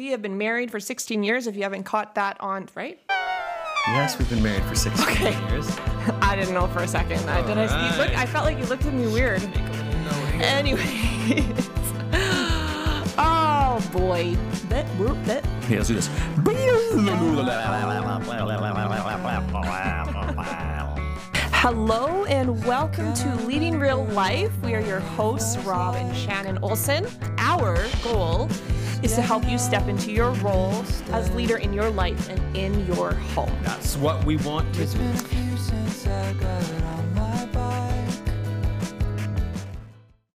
we have been married for 16 years. If you haven't caught that on, right? Yes, we've been married for 16 Okay. years. I didn't know for a second. I did. I you look. I felt like you looked at me weird. Anyway. oh boy. That, that. Okay, let's do this. Hello and welcome to Leading Real Life. We are your hosts, Rob and Shannon Olson. Our goal is to help you step into your role as leader in your life and in your home. That's what we want to do.